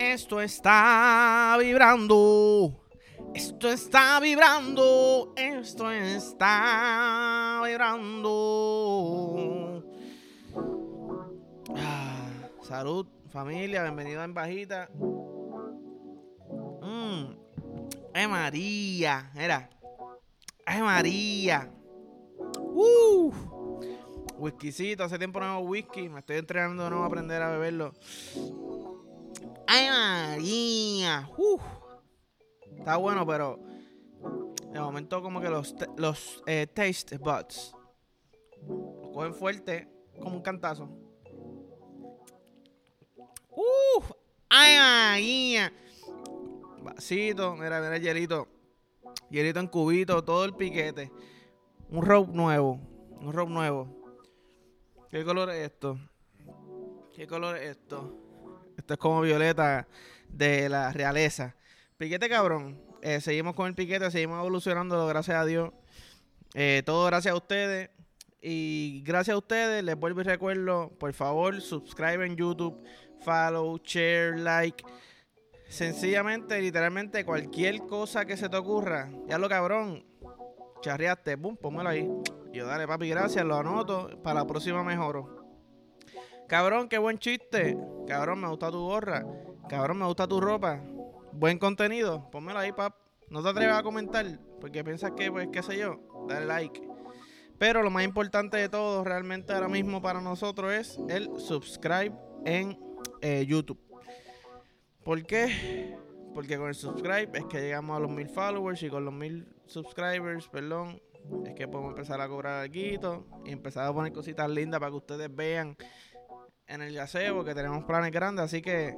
Esto está vibrando. Esto está vibrando. Esto está vibrando. Ah, salud, familia. Bienvenido en Bajita. Mm. Ay, María. Era. Ay, María. Uh. Hace tiempo no hago whisky. Me estoy entrenando de nuevo a aprender a beberlo. Ay, María. Uf. Está bueno, pero de momento como que los, los eh, taste buds lo cogen fuerte como un cantazo. Uf. Ay, María. Vasito, mira, mira el hielito. Hielito en cubito, todo el piquete. Un rope nuevo. Un rope nuevo. ¿Qué color es esto? ¿Qué color es esto? Esto es como violeta de la realeza. Piquete cabrón. Eh, seguimos con el piquete, seguimos evolucionando, gracias a Dios. Eh, todo gracias a ustedes. Y gracias a ustedes, les vuelvo y recuerdo, por favor, subscribe en YouTube, follow, share, like. Sencillamente, literalmente, cualquier cosa que se te ocurra. Ya lo cabrón. Charreaste, pum, pónmelo ahí. Yo, dale, papi, gracias, lo anoto. Para la próxima mejoro. Cabrón, qué buen chiste. Cabrón, me gusta tu gorra. Cabrón, me gusta tu ropa. Buen contenido. Pónmelo ahí, pap. No te atrevas a comentar. Porque piensas que, pues, qué sé yo. Dale like. Pero lo más importante de todo, realmente ahora mismo para nosotros es el subscribe en eh, YouTube. ¿Por qué? Porque con el subscribe es que llegamos a los mil followers y con los mil subscribers, perdón, es que podemos empezar a cobrar algo y empezar a poner cositas lindas para que ustedes vean en el gazebo que tenemos planes grandes. Así que,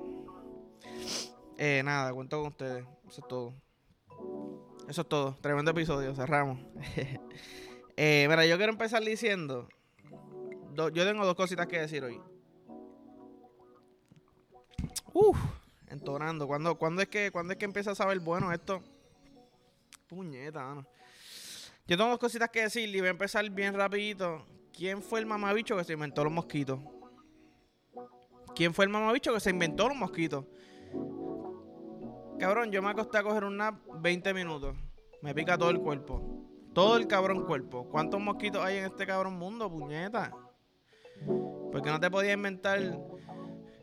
eh, nada, cuento con ustedes. Eso es todo. Eso es todo. Tremendo episodio. Cerramos. eh, mira, yo quiero empezar diciendo. do- yo tengo dos cositas que decir hoy. Uf, entonando. ¿Cuándo, cuándo es que, ¿Cuándo es que empieza a saber bueno esto? Puñeta, mano. Yo tengo dos cositas que decir y voy a empezar bien rapidito. ¿Quién fue el mamabicho que se inventó los mosquitos? ¿Quién fue el mamabicho que se inventó los mosquitos? Cabrón, yo me acosté a coger un nap 20 minutos. Me pica todo el cuerpo. Todo el cabrón cuerpo. ¿Cuántos mosquitos hay en este cabrón mundo, puñeta? ¿Por qué no te podías inventar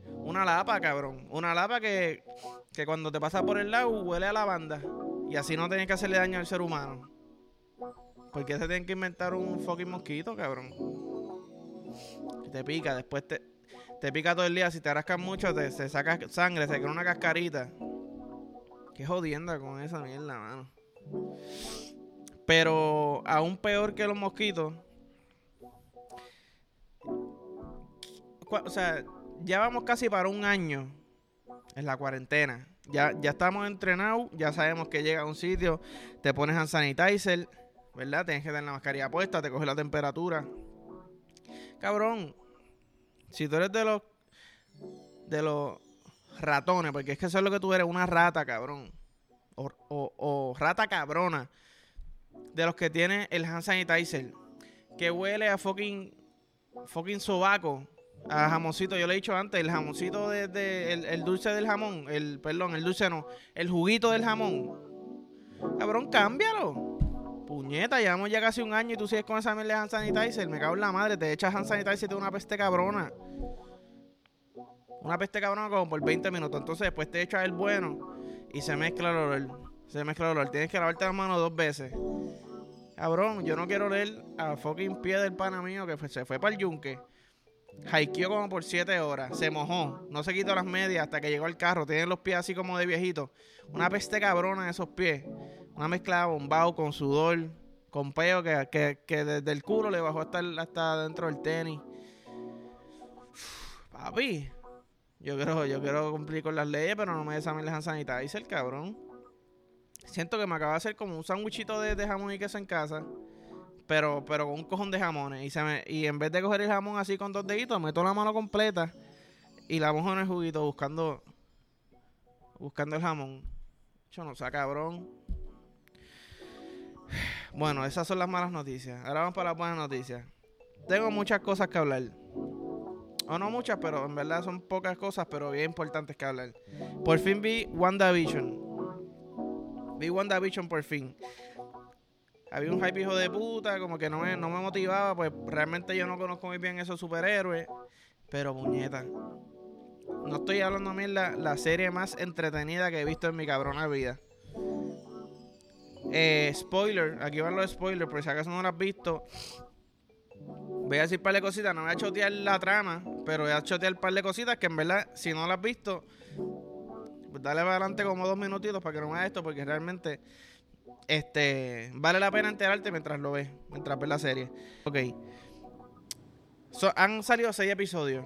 una lapa, cabrón? Una lapa que, que cuando te pasa por el lado huele a lavanda. Y así no tienes que hacerle daño al ser humano. ¿Por qué se tienen que inventar un fucking mosquito, cabrón? Que te pica, después te, te pica todo el día. Si te rascas mucho, te, se saca sangre, se crea una cascarita. Qué jodienda con esa mierda, mano. Pero aún peor que los mosquitos. O sea, ya vamos casi para un año en la cuarentena. Ya, ya estamos entrenados, ya sabemos que llega a un sitio, te pones hand sanitizer, ¿verdad? Tienes que tener la mascarilla puesta, te coge la temperatura. Cabrón, si tú eres de los de los ratones, porque es que eso es lo que tú eres, una rata, cabrón. O, o- rata cabrona. De los que tiene el hand sanitizer. Que huele a fucking fucking sobaco. A jamoncito, yo le he dicho antes, el jamoncito de, de- el, el dulce del jamón, el, perdón, el dulce no, el juguito del jamón. Cabrón, cámbialo. Puñeta, llevamos ya casi un año y tú sigues con esa mierda de hand sanitizer. Me cago en la madre, te echas hand sanitizer y te da una peste cabrona. Una peste cabrona como por 20 minutos. Entonces después te echas el bueno y se mezcla el olor. Se mezcla el olor. Tienes que lavarte las manos dos veces. Cabrón, yo no quiero oler a fucking pie del pana mío que se fue para el yunque. Haikió como por 7 horas. Se mojó. No se quitó las medias hasta que llegó al carro. Tiene los pies así como de viejito. Una peste cabrona en esos pies. Una mezcla de bombao con sudor. Con peo que, que, que desde el culo le bajó hasta, el- hasta dentro del tenis. Papi. Yo quiero, yo quiero cumplir con las leyes, pero no me desamen las hand sanitizer, cabrón. Siento que me acaba de hacer como un sándwichito de, de jamón y queso en casa. Pero, pero con un cojón de jamones. Y, se me, y en vez de coger el jamón así con dos deditos, meto la mano completa y la mojo en el juguito buscando buscando el jamón. Yo no sé, cabrón. Bueno, esas son las malas noticias. Ahora vamos para las buenas noticias. Tengo muchas cosas que hablar. O no muchas, pero en verdad son pocas cosas, pero bien importantes que hablar. Por fin vi WandaVision. Vi WandaVision por fin. Había un hype hijo de puta, como que no me, no me motivaba, pues realmente yo no conozco muy bien esos superhéroes. Pero puñeta. No estoy hablando a mí la, la serie más entretenida que he visto en mi cabrona vida. Eh, spoiler, aquí van los spoilers, por si acaso no lo has visto. Voy a decir un par de cositas, no voy a chotear la trama, pero voy a chotear un par de cositas que en verdad, si no las has visto, pues dale para adelante como dos minutitos para que no veas esto, porque realmente este vale la pena enterarte mientras lo ves, mientras ves la serie. Ok. han salido seis episodios.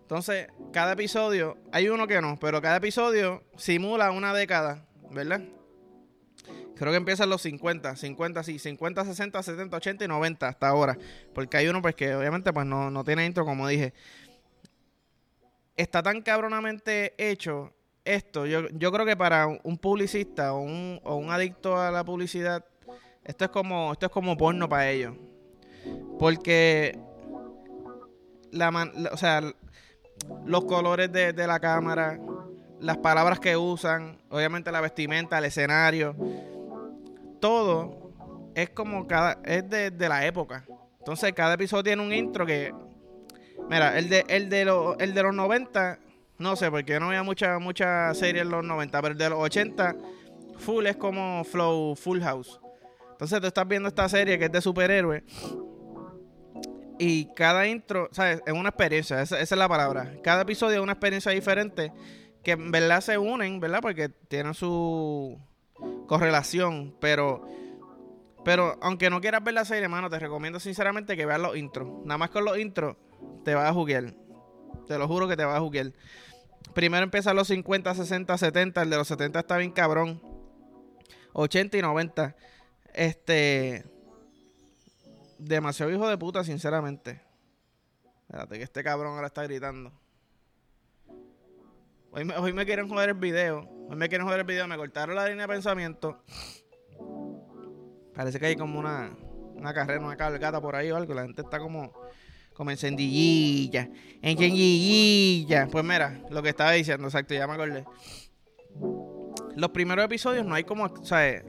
Entonces, cada episodio, hay uno que no, pero cada episodio simula una década, ¿verdad? Creo que empiezan los 50, 50, sí, 50, 60, 70, 80 y 90 hasta ahora. Porque hay uno pues que obviamente pues no, no tiene intro, como dije. Está tan cabronamente hecho esto. Yo, yo creo que para un publicista o un, o un adicto a la publicidad, esto es como, esto es como porno para ellos. Porque la, o sea, los colores de, de la cámara, las palabras que usan, obviamente la vestimenta, el escenario todo es como cada. es de, la época. Entonces, cada episodio tiene un intro que. Mira, el de, el de, el de los 90, no sé, porque yo no veía mucha, mucha serie en los 90, pero el de los 80, full es como Flow Full House. Entonces, tú estás viendo esta serie que es de superhéroes. Y cada intro, ¿sabes? Es una experiencia, esa, esa, es la palabra. Cada episodio es una experiencia diferente que en verdad se unen, ¿verdad? Porque tienen su, correlación, pero pero aunque no quieras ver la serie, hermano, te recomiendo sinceramente que veas los intros. Nada más con los intros te vas a juguear. Te lo juro que te vas a juguear. Primero empieza los 50, 60, 70. El de los 70 está bien cabrón. 80 y 90. Este. Demasiado hijo de puta, sinceramente. Espérate que este cabrón ahora está gritando. Hoy me, hoy me quieren joder el video. Hoy me quieren joder el video, me cortaron la línea de pensamiento. Parece que hay como una, una carrera, una cabalgata por ahí o algo. La gente está como, como encendillilla. Encendillilla. Pues mira, lo que estaba diciendo, exacto, ya me acordé. Los primeros episodios no hay como, o sea,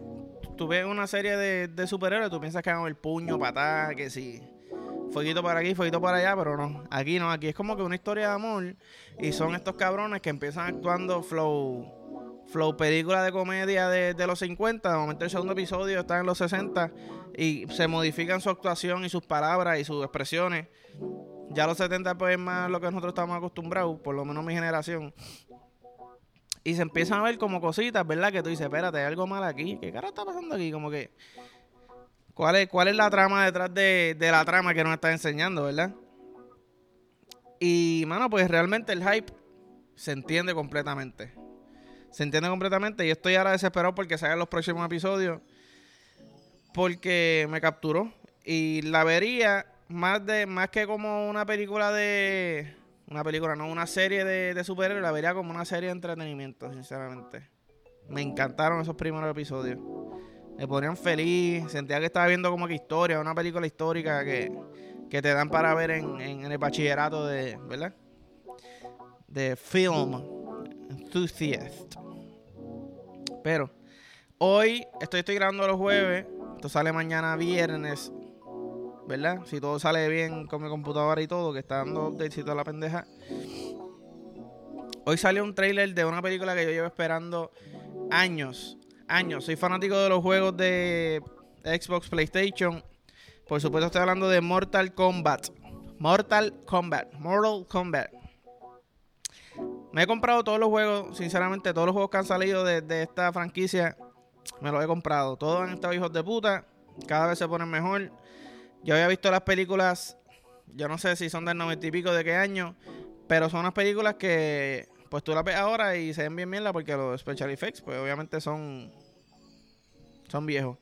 tú ves una serie de, de superhéroes, tú piensas que hagan el puño, patada, que sí fueguito para aquí, fueguito para allá, pero no. Aquí no, aquí es como que una historia de amor. Y son estos cabrones que empiezan actuando flow flow película de comedia de, los 50, de momento el segundo episodio está en los 60 y se modifican su actuación y sus palabras y sus expresiones. Ya los 70 pues es más lo que nosotros estamos acostumbrados, por lo menos mi generación. Y se empiezan a ver como cositas, ¿verdad? Que tú dices, espérate, hay algo mal aquí. ¿Qué cara está pasando aquí? Como que... ¿Cuál es, cuál es la trama detrás de, de la trama que nos está enseñando, verdad? Y, mano, pues realmente el hype se entiende completamente. Se entiende completamente. Y estoy ahora desesperado porque salgan los próximos episodios. Porque me capturó. Y la vería más de más que como una película de. Una película, no, una serie de, de superhéroes. La vería como una serie de entretenimiento, sinceramente. Me encantaron esos primeros episodios. Me ponían feliz. Sentía que estaba viendo como que historia, una película histórica que, que te dan para ver en, en el bachillerato de. ¿Verdad? De film enthusiast. Pero hoy estoy, estoy grabando los jueves. Esto sale mañana viernes. ¿Verdad? Si todo sale bien con mi computadora y todo, que está dando updates y la pendeja. Hoy salió un trailer de una película que yo llevo esperando años. Años. Soy fanático de los juegos de Xbox, PlayStation. Por supuesto, estoy hablando de Mortal Kombat. Mortal Kombat. Mortal Kombat. Me he comprado todos los juegos, sinceramente, todos los juegos que han salido de, esta franquicia, me los he comprado. Todos han estado hijos de puta, cada vez se ponen mejor. Yo había visto las películas, yo no sé si son del noventa y pico de qué año, pero son unas películas que, pues tú las ves ahora y se ven bien mierda porque los special effects, pues obviamente son, son viejos.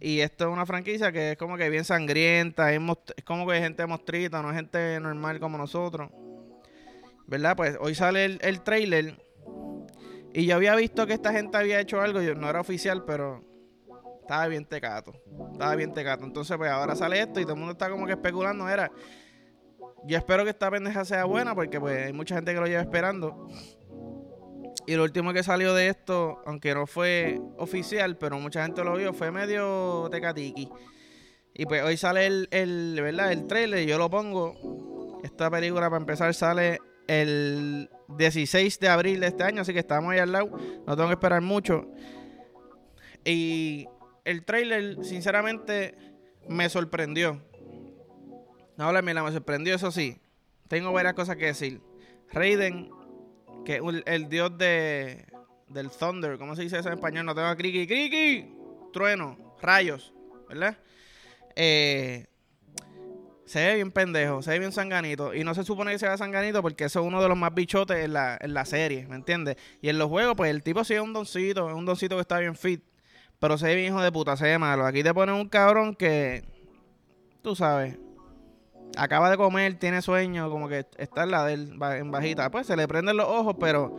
Y esto es una franquicia que es como que bien sangrienta, es, es como que hay gente mostrita, no es gente normal como nosotros. ¿verdad? Pues hoy sale el, el trailer. Y yo había visto que esta gente había hecho algo, yo, no era oficial, pero estaba bien tecato. Estaba bien tecato. Entonces, pues ahora sale esto y todo el mundo está como que especulando. Era, yo espero que esta pendeja sea buena porque pues hay mucha gente que lo lleva esperando. Y lo último que salió de esto, aunque no fue oficial, pero mucha gente lo vio, fue medio tecatiki. Y pues hoy sale el, el, ¿verdad? el trailer, yo lo pongo. Esta película para empezar sale el 16 de abril de este año, así que estamos ahí al lado. No tengo que esperar mucho. Y el trailer, sinceramente, me sorprendió. No, mira, me sorprendió, eso sí. Tengo varias cosas que decir. Raiden, que es el dios de del thunder, ¿cómo se dice eso en español? No tengo criki, criki, trueno, rayos, ¿verdad? Eh, se ve bien pendejo, se ve bien sanganito. Y no se supone que sea sanganito porque eso es uno de los más bichotes en la, en la serie, ¿me entiendes? Y en los juegos, pues el tipo sí es un doncito, es un doncito que está bien fit. Pero se ve bien hijo de puta, se ve malo. Aquí te ponen un cabrón que, tú sabes, acaba de comer, tiene sueño, como que está en la de en bajita. Pues se le prenden los ojos, pero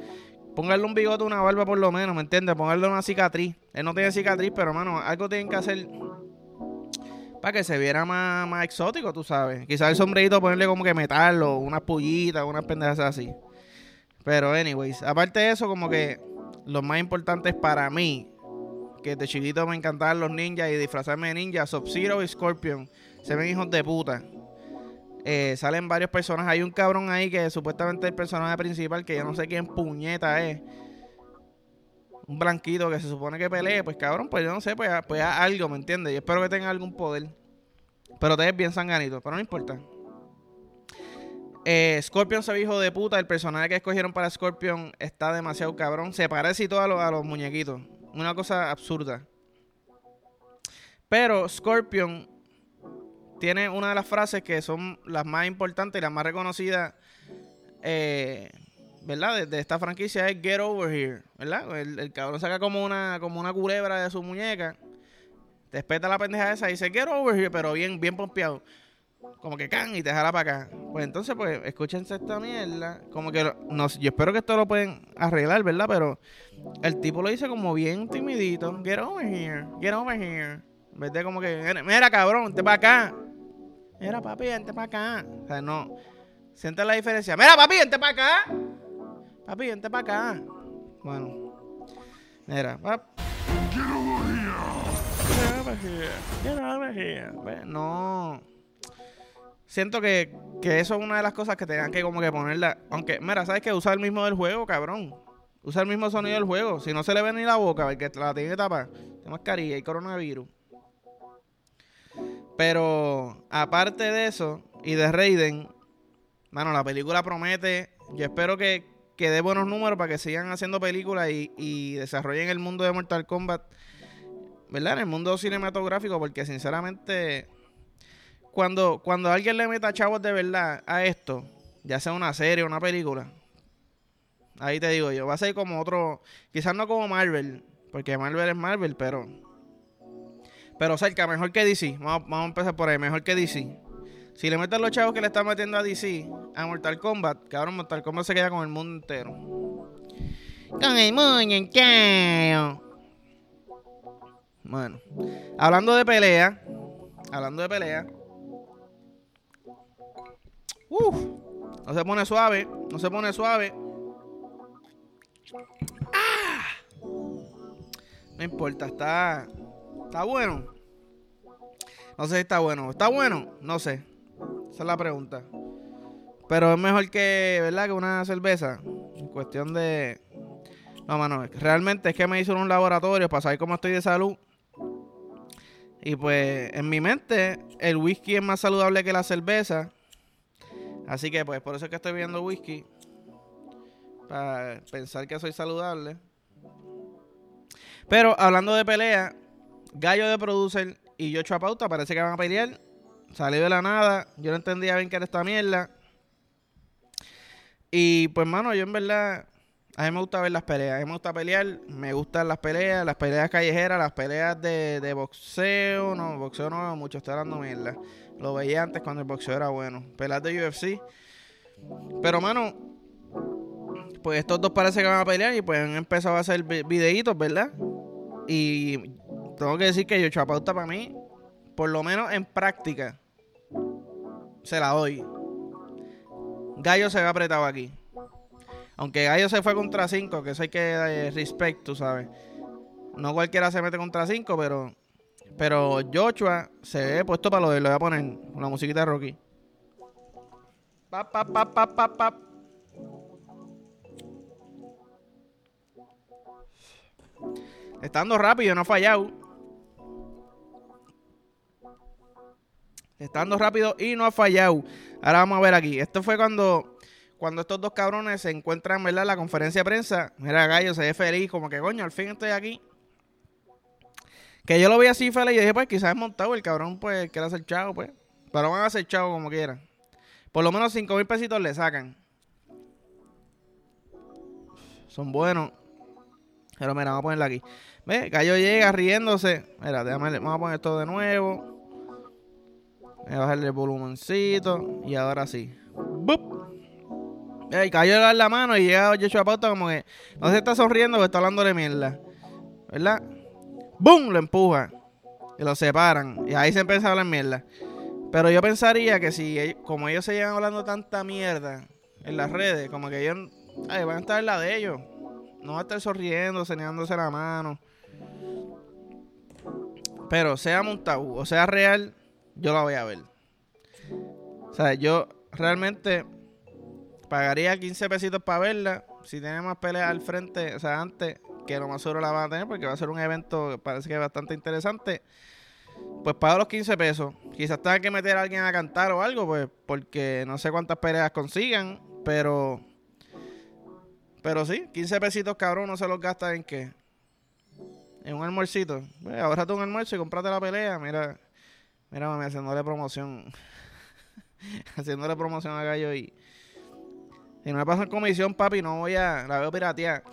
póngale un bigote, una barba por lo menos, ¿me entiendes? Póngale una cicatriz. Él no tiene cicatriz, pero, mano, algo tienen que hacer para que se viera más, más exótico, tú sabes. Quizás el sombrerito ponerle como que metal o unas pullitas, unas pendejas así. Pero, anyways, aparte de eso, como que lo más importante para mí, que de chiquito me encantaban los ninjas y disfrazarme de ninja, Sub-Zero y Scorpion, se ven hijos de puta. Eh, salen varios personajes. Hay un cabrón ahí que supuestamente es el personaje principal, que yo no sé quién puñeta es un blanquito que se supone que pelee, pues cabrón, pues yo no sé, pues, pues algo, ¿me entiendes? Yo espero que tenga algún poder. Pero te ves bien sanganito, pero no importa. Eh, Scorpion se hijo de puta. El personaje que escogieron para Scorpion está demasiado cabrón. Se parece y todo a, a los muñequitos. Una cosa absurda. Pero Scorpion tiene una de las frases que son las más importantes y las más reconocidas eh, ¿verdad? De, esta franquicia es Get Over Here, ¿verdad? El, cabrón saca como una, como una culebra de su muñeca, te espeta la pendeja esa y dice Get Over Here, pero bien, bien pompeado. Como que can y te jala para acá. Pues entonces, pues, escúchense esta mierda. Como que, no, yo espero que esto lo pueden arreglar, ¿verdad? Pero el tipo lo dice como bien timidito. Get over here, get over here. En vez de como que, mira cabrón, vente para acá. Mira papi, vente para acá. O sea, no. Siente la diferencia. Mira papi, vente para acá. Papi, vente para acá. Bueno. Mira, pap. No. Siento que, que eso es una de las cosas que tengan que como que ponerla. Aunque, mira, ¿sabes que Usa el mismo del juego, cabrón. Usa el mismo sonido del juego. Si no se le ve ni la boca, que la tiene que tapar. Tiene mascarilla y coronavirus. Pero, aparte de eso, y de Raiden, mano, la película promete. Yo espero que, que dé buenos números para que sigan haciendo películas y, desarrollen el mundo de Mortal Kombat, ¿verdad? En el mundo cinematográfico, porque sinceramente, cuando, cuando alguien le meta chavos de verdad a esto, ya sea una serie o una película, ahí te digo yo, va a ser como otro, quizás no como Marvel, porque Marvel es Marvel, pero, pero cerca, mejor que DC, vamos, vamos a empezar por ahí, mejor que DC. Si le meten los chavos que le están metiendo a DC, a Mortal Kombat, cabrón, Mortal Kombat se queda con el mundo entero. Con el mundo entero. Bueno, hablando de pelea, hablando de pelea. Uf, no se pone suave, no se pone suave. ¡Ah! No importa, está, está bueno. No sé si está bueno. ¿Está bueno? No sé. Esa es la pregunta. Pero es mejor que, ¿verdad? Que una cerveza. En cuestión de. No, mano. Realmente es que me hizo un laboratorio para saber cómo estoy de salud. Y pues, en mi mente, el whisky es más saludable que la cerveza. Así que, pues, por eso es que estoy viendo whisky. Para pensar que soy saludable. Pero hablando de pelea, Gallo de Producer y Yocho Pauta parece que van a pelear Salió de la nada. Yo no entendía bien qué era esta mierda. Y pues, mano, yo en verdad. A mí me gusta ver las peleas. A mí me gusta pelear. Me gustan las peleas, las peleas callejeras, las peleas de, de boxeo. No, boxeo no mucho, estoy hablando mierda. Lo veía antes cuando el boxeo era bueno. Peleas de UFC. Pero, mano, pues estos dos parece que van a pelear y pues han empezado a hacer videitos, ¿verdad? Y tengo que decir que yo Chapauta para mí por lo menos en práctica, se la doy. Gallo se ve apretado aquí. Aunque Gallo se fue contra 5, que eso hay que dar respect, tú sabes. No cualquiera se mete contra 5, pero. Pero Joshua se ve puesto para lo de. Lo voy a poner la musiquita de Rocky. Pap, pap, pap, pap, pap, pap. Está rápido, no ha fallado. Está dando rápido y no ha fallado. Ahora vamos a ver aquí. Esto fue cuando, cuando estos dos cabrones se encuentran, ¿verdad? La conferencia de prensa. Mira, Gallo se ve feliz, como que coño, al fin estoy aquí. Que yo lo vi así feliz y dije, pues quizás es montado. El cabrón, pues, quiere hacer chavo, pues. Pero van a hacer chavo como quieran. Por lo menos 5 mil pesitos le sacan. Son buenos. Pero mira, vamos a ponerla aquí. Ve, Gallo llega riéndose. Mira, déjame, vamos a poner esto de nuevo. Voy a bajarle el volumencito. Y ahora sí. ¡Bup! Ey, le da la mano y llega Joshua Pauta como que no se está sonriendo porque está hablando de mierda. ¿Verdad? ¡Bum! Lo empuja. Y lo separan. Y ahí se empieza a hablar mierda. Pero yo pensaría que si, como ellos se llevan hablando tanta mierda en las redes, como que ellos ay, van a estar en la de ellos. No va a estar sonriendo, señalándose la mano. Pero sea montado o sea real, yo la voy a ver. O sea, yo realmente pagaría 15 pesitos para verla. Si tiene más peleas al frente, o sea, antes, que lo más seguro la van a tener, porque va a ser un evento que parece que es bastante interesante. Pues pago los 15 pesos. Quizás tenga que meter a alguien a cantar o algo, pues, porque no sé cuántas peleas consigan, pero pero sí, 15 pesitos, cabrón, no se los gasta en qué. En un almuercito. Pues, ahorrate un almuerzo y comprate la pelea. Mira, mira, mami, haciéndole promoción. haciéndole promoción a Gallo y. Si no me pasan comisión, papi, no voy a. La veo piratear.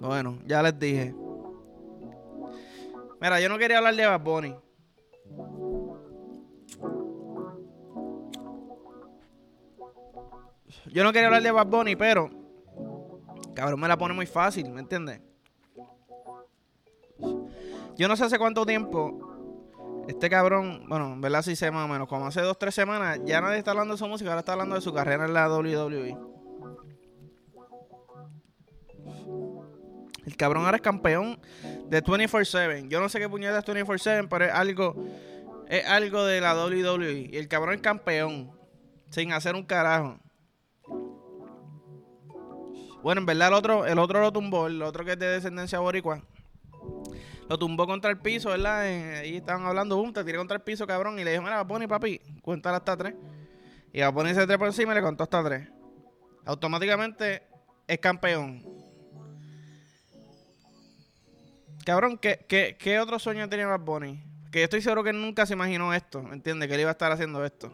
Bueno, ya les dije. Mira, yo no quería hablar de Bad Bunny. Yo no quería hablar de Bad Bunny, pero Cabrón, me la pone muy fácil, ¿me entiendes? Yo no sé hace cuánto tiempo este cabrón, bueno, en verdad sí sé más o menos, como hace dos, tres semanas, ya nadie está hablando de su música, ahora está hablando de su carrera en la WWE. El cabrón ahora es campeón de 24-7. Yo no sé qué puñeta es 24-7, pero es algo, es algo de la WWE. Y el cabrón es campeón, sin hacer un carajo. Bueno, en verdad el otro, el otro lo tumbó, el otro que es de descendencia boricua. Lo tumbó contra el piso, ¿verdad? ahí estaban hablando, boom, te tiré contra el piso, cabrón. Y le dijo, mira, Pony, papi, cuéntale hasta tres. Y a ponerse tres por encima y le contó hasta tres. Automáticamente es campeón. Cabrón, ¿qué, qué, qué otro sueño tenía Bad Bunny? Que yo estoy seguro que nunca se imaginó esto, ¿me entiendes? Que él iba a estar haciendo esto.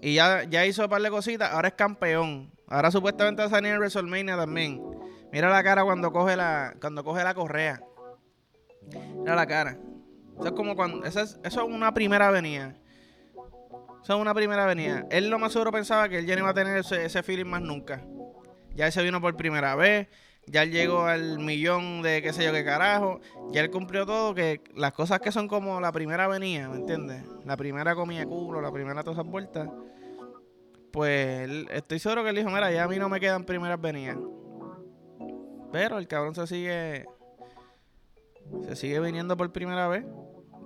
Y ya, ya hizo un par de cositas, ahora es campeón. Ahora supuestamente va a salir en WrestleMania también. Mira la cara cuando coge la, cuando coge la correa. Mira la cara. Eso es como cuando. Eso es, eso es una primera avenida. Eso es una primera avenida. Él lo más seguro pensaba que él ya no iba a tener ese, ese feeling más nunca. Ya se vino por primera vez. Ya él llegó al millón de qué sé yo qué carajo. Ya él cumplió todo. Que las cosas que son como la primera avenida, ¿me entiendes? La primera comida culo, la primera todas esas vueltas pues estoy seguro que él dijo, mira, ya a mí no me quedan primeras venidas. Pero el cabrón se sigue se sigue viniendo por primera vez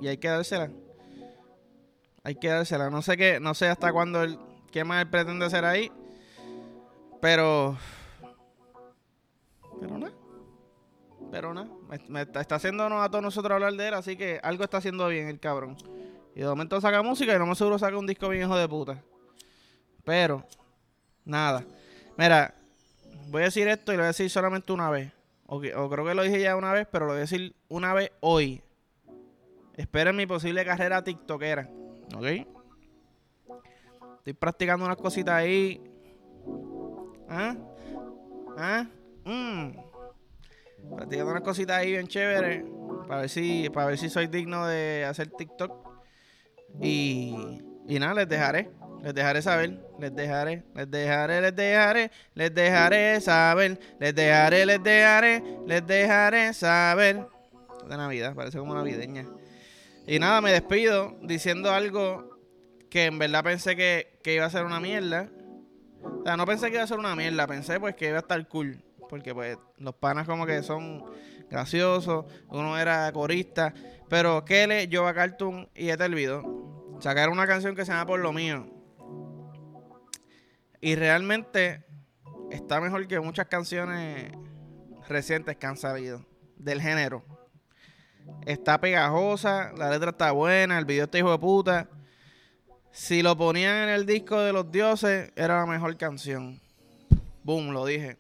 y hay que dársela. Hay que dársela. No sé qué, no sé hasta cuándo él, qué más él pretende hacer ahí. Pero pero nada. Pero nada. Me, está haciéndonos a todos nosotros hablar de él, así que algo está haciendo bien el cabrón. Y de momento saca música y no me seguro saca un disco bien hijo de puta. Pero, nada. Mira, voy a decir esto y lo voy a decir solamente una vez. O, creo que lo dije ya una vez, pero lo voy a decir una vez hoy. Esperen mi posible carrera tiktokera. ¿Ok? Estoy practicando unas cositas ahí. ¿Ah? ¿Ah? Mm. Practicando unas cositas ahí bien chéveres. Para ver si, para ver si soy digno de hacer TikTok. Y, y nada, les dejaré. Les dejaré saber, les dejaré, les dejaré, les dejaré, les dejaré saber, les dejaré, les dejaré, les dejaré saber. De Navidad, parece como navideña. Y nada, me despido diciendo algo que en verdad pensé que, que iba a ser una mierda. O sea, no pensé que iba a ser una mierda, pensé pues que iba a estar cool. Porque pues los panas como que son graciosos, uno era corista. Pero Kele, Jova Cartoon y video sacaron una canción que se llama Por lo mío. Y realmente está mejor que muchas canciones recientes que han salido del género. Está pegajosa, la letra está buena, el video está hijo de puta. Si lo ponían en el disco de los dioses, era la mejor canción. Boom, lo dije.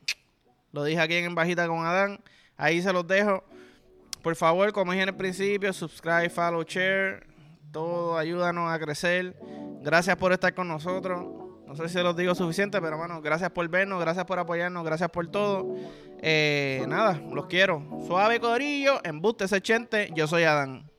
Lo dije aquí en Bajita con Adán. Ahí se los dejo. Por favor, como dije en el principio, subscribe, follow, share. Todo ayúdanos a crecer. Gracias por estar con nosotros. No sé si se los digo suficiente, pero bueno, gracias por vernos, gracias por apoyarnos, gracias por todo. Eh, nada, los quiero. Suave Corillo, embuste ese chente. Yo soy Adán.